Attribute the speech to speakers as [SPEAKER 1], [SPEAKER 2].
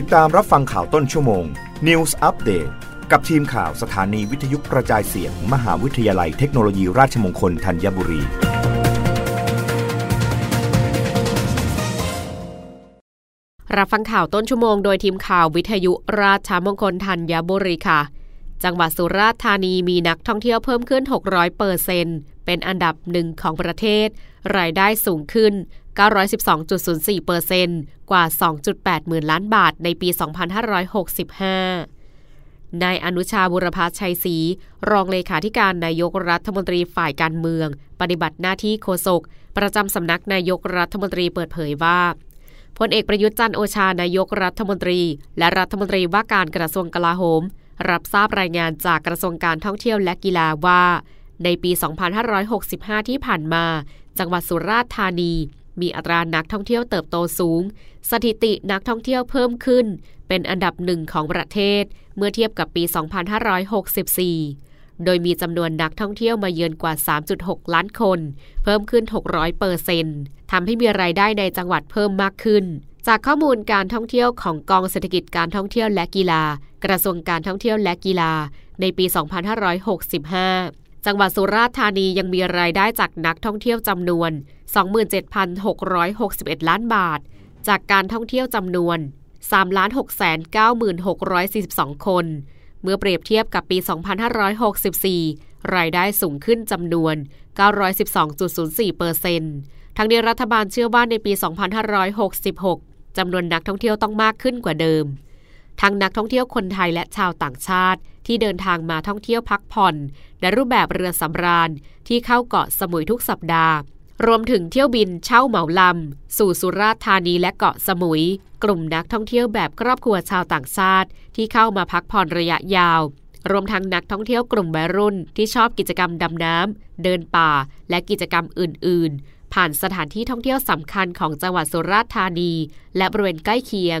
[SPEAKER 1] ติดตามรับฟังข่าวต้นชั่วโมง News Update กับทีมข่าวสถานีวิทยุกระจายเสียง มหาวิทยาลัยเทคโนโลยีราชมงคลธัญบุรี
[SPEAKER 2] รับฟังข่าวต้นชั่วโมงโดยทีมข่าววิทยุราชมงคลธัญบุรีค่ะ จังหวัดสุราษฎร์ธานีมีนักท่องเที่ยวเพิ่มขึ้น 600เปอร์เซ็นเป็นอันดับหนึ่งของประเทศ รายได้สูงขึ้น 912.04เปอร์เซนกว่า 2.8 หมื่นล้านบาทในปี 2565 นายอนุชาบุรพาชัยศรีรองเลขาธิการนายกรัฐมนตรีฝ่ายการเมือง ปฏิบัติหน้าที่โฆษก ประจำสำนักนายกรัฐมนตรีเปิดเผยว่าพลเอกประยุทธ์จันโอชานายกรัฐมนตรี และรัฐมนตรีว่าการกระทรวงกลาโหม รับทราบรายงานจากกระทรวงการท่องเที่ยวและกีฬาว่า ในปี 2565 ที่ผ่านมา จังหวัดสุราษฎร์ธานี มีอัตรานักท่องเที่ยวเติบโตสูง สถิตินักท่องเที่ยวเพิ่มขึ้น เป็นอันดับหนึ่งของประเทศ เมื่อเทียบกับปี 2564 โดยมีจำนวนนักท่องเที่ยวมาเยือนกว่า 3.6 ล้านคน เพิ่มขึ้น 600เปอร์เซนต์ทำให้มีรายได้ในจังหวัดเพิ่มมากขึ้น จากข้อมูลการท่องเที่ยวของกองเศรษฐกิจการท่องเที่ยวและกีฬา กระทรวงการท่องเที่ยวและกีฬา ในปี 2565 จังหวัดสุราษฎร์ธานียังมีรายได้จากนักท่องเที่ยวจำนวน 27,661 ล้านบาท จากการท่องเที่ยวจำนวน 3,696,642 คน เมื่อเปรียบเทียบกับปี 2564 รายได้สูงขึ้นจำนวน 912.04เปอร์เซ็นต์ทั้งนี้รัฐบาลเชื่อว่าในปี 2566 จำนวนนักท่องเที่ยวต้องมากขึ้นกว่าเดิม ทั้งนักท่องเที่ยวคนไทยและชาวต่างชาติ ที่เดินทางมาท่องเที่ยวพักผ่อนในรูปแบบเรือสำราญที่เข้าเกาะสมุยทุกสัปดาห์ รวมถึงเที่ยวบินเช่าเหมาลำ สู่สุราษฎร์ธานีและเกาะสมุย กลุ่มนักท่องเที่ยวแบบครอบครัวชาวต่างชาติ ที่เข้ามาพักผ่อนระยะยาว รวมทั้งนักท่องเที่ยวกลุ่มวัยรุ่น ที่ชอบกิจกรรมดำน้ำเดินป่า และกิจกรรมอื่น ๆ ผ่านสถานที่ท่องเที่ยวสำคัญของจังหวัดสุราษฎร์ธานี และบริเวณใกล้เคียง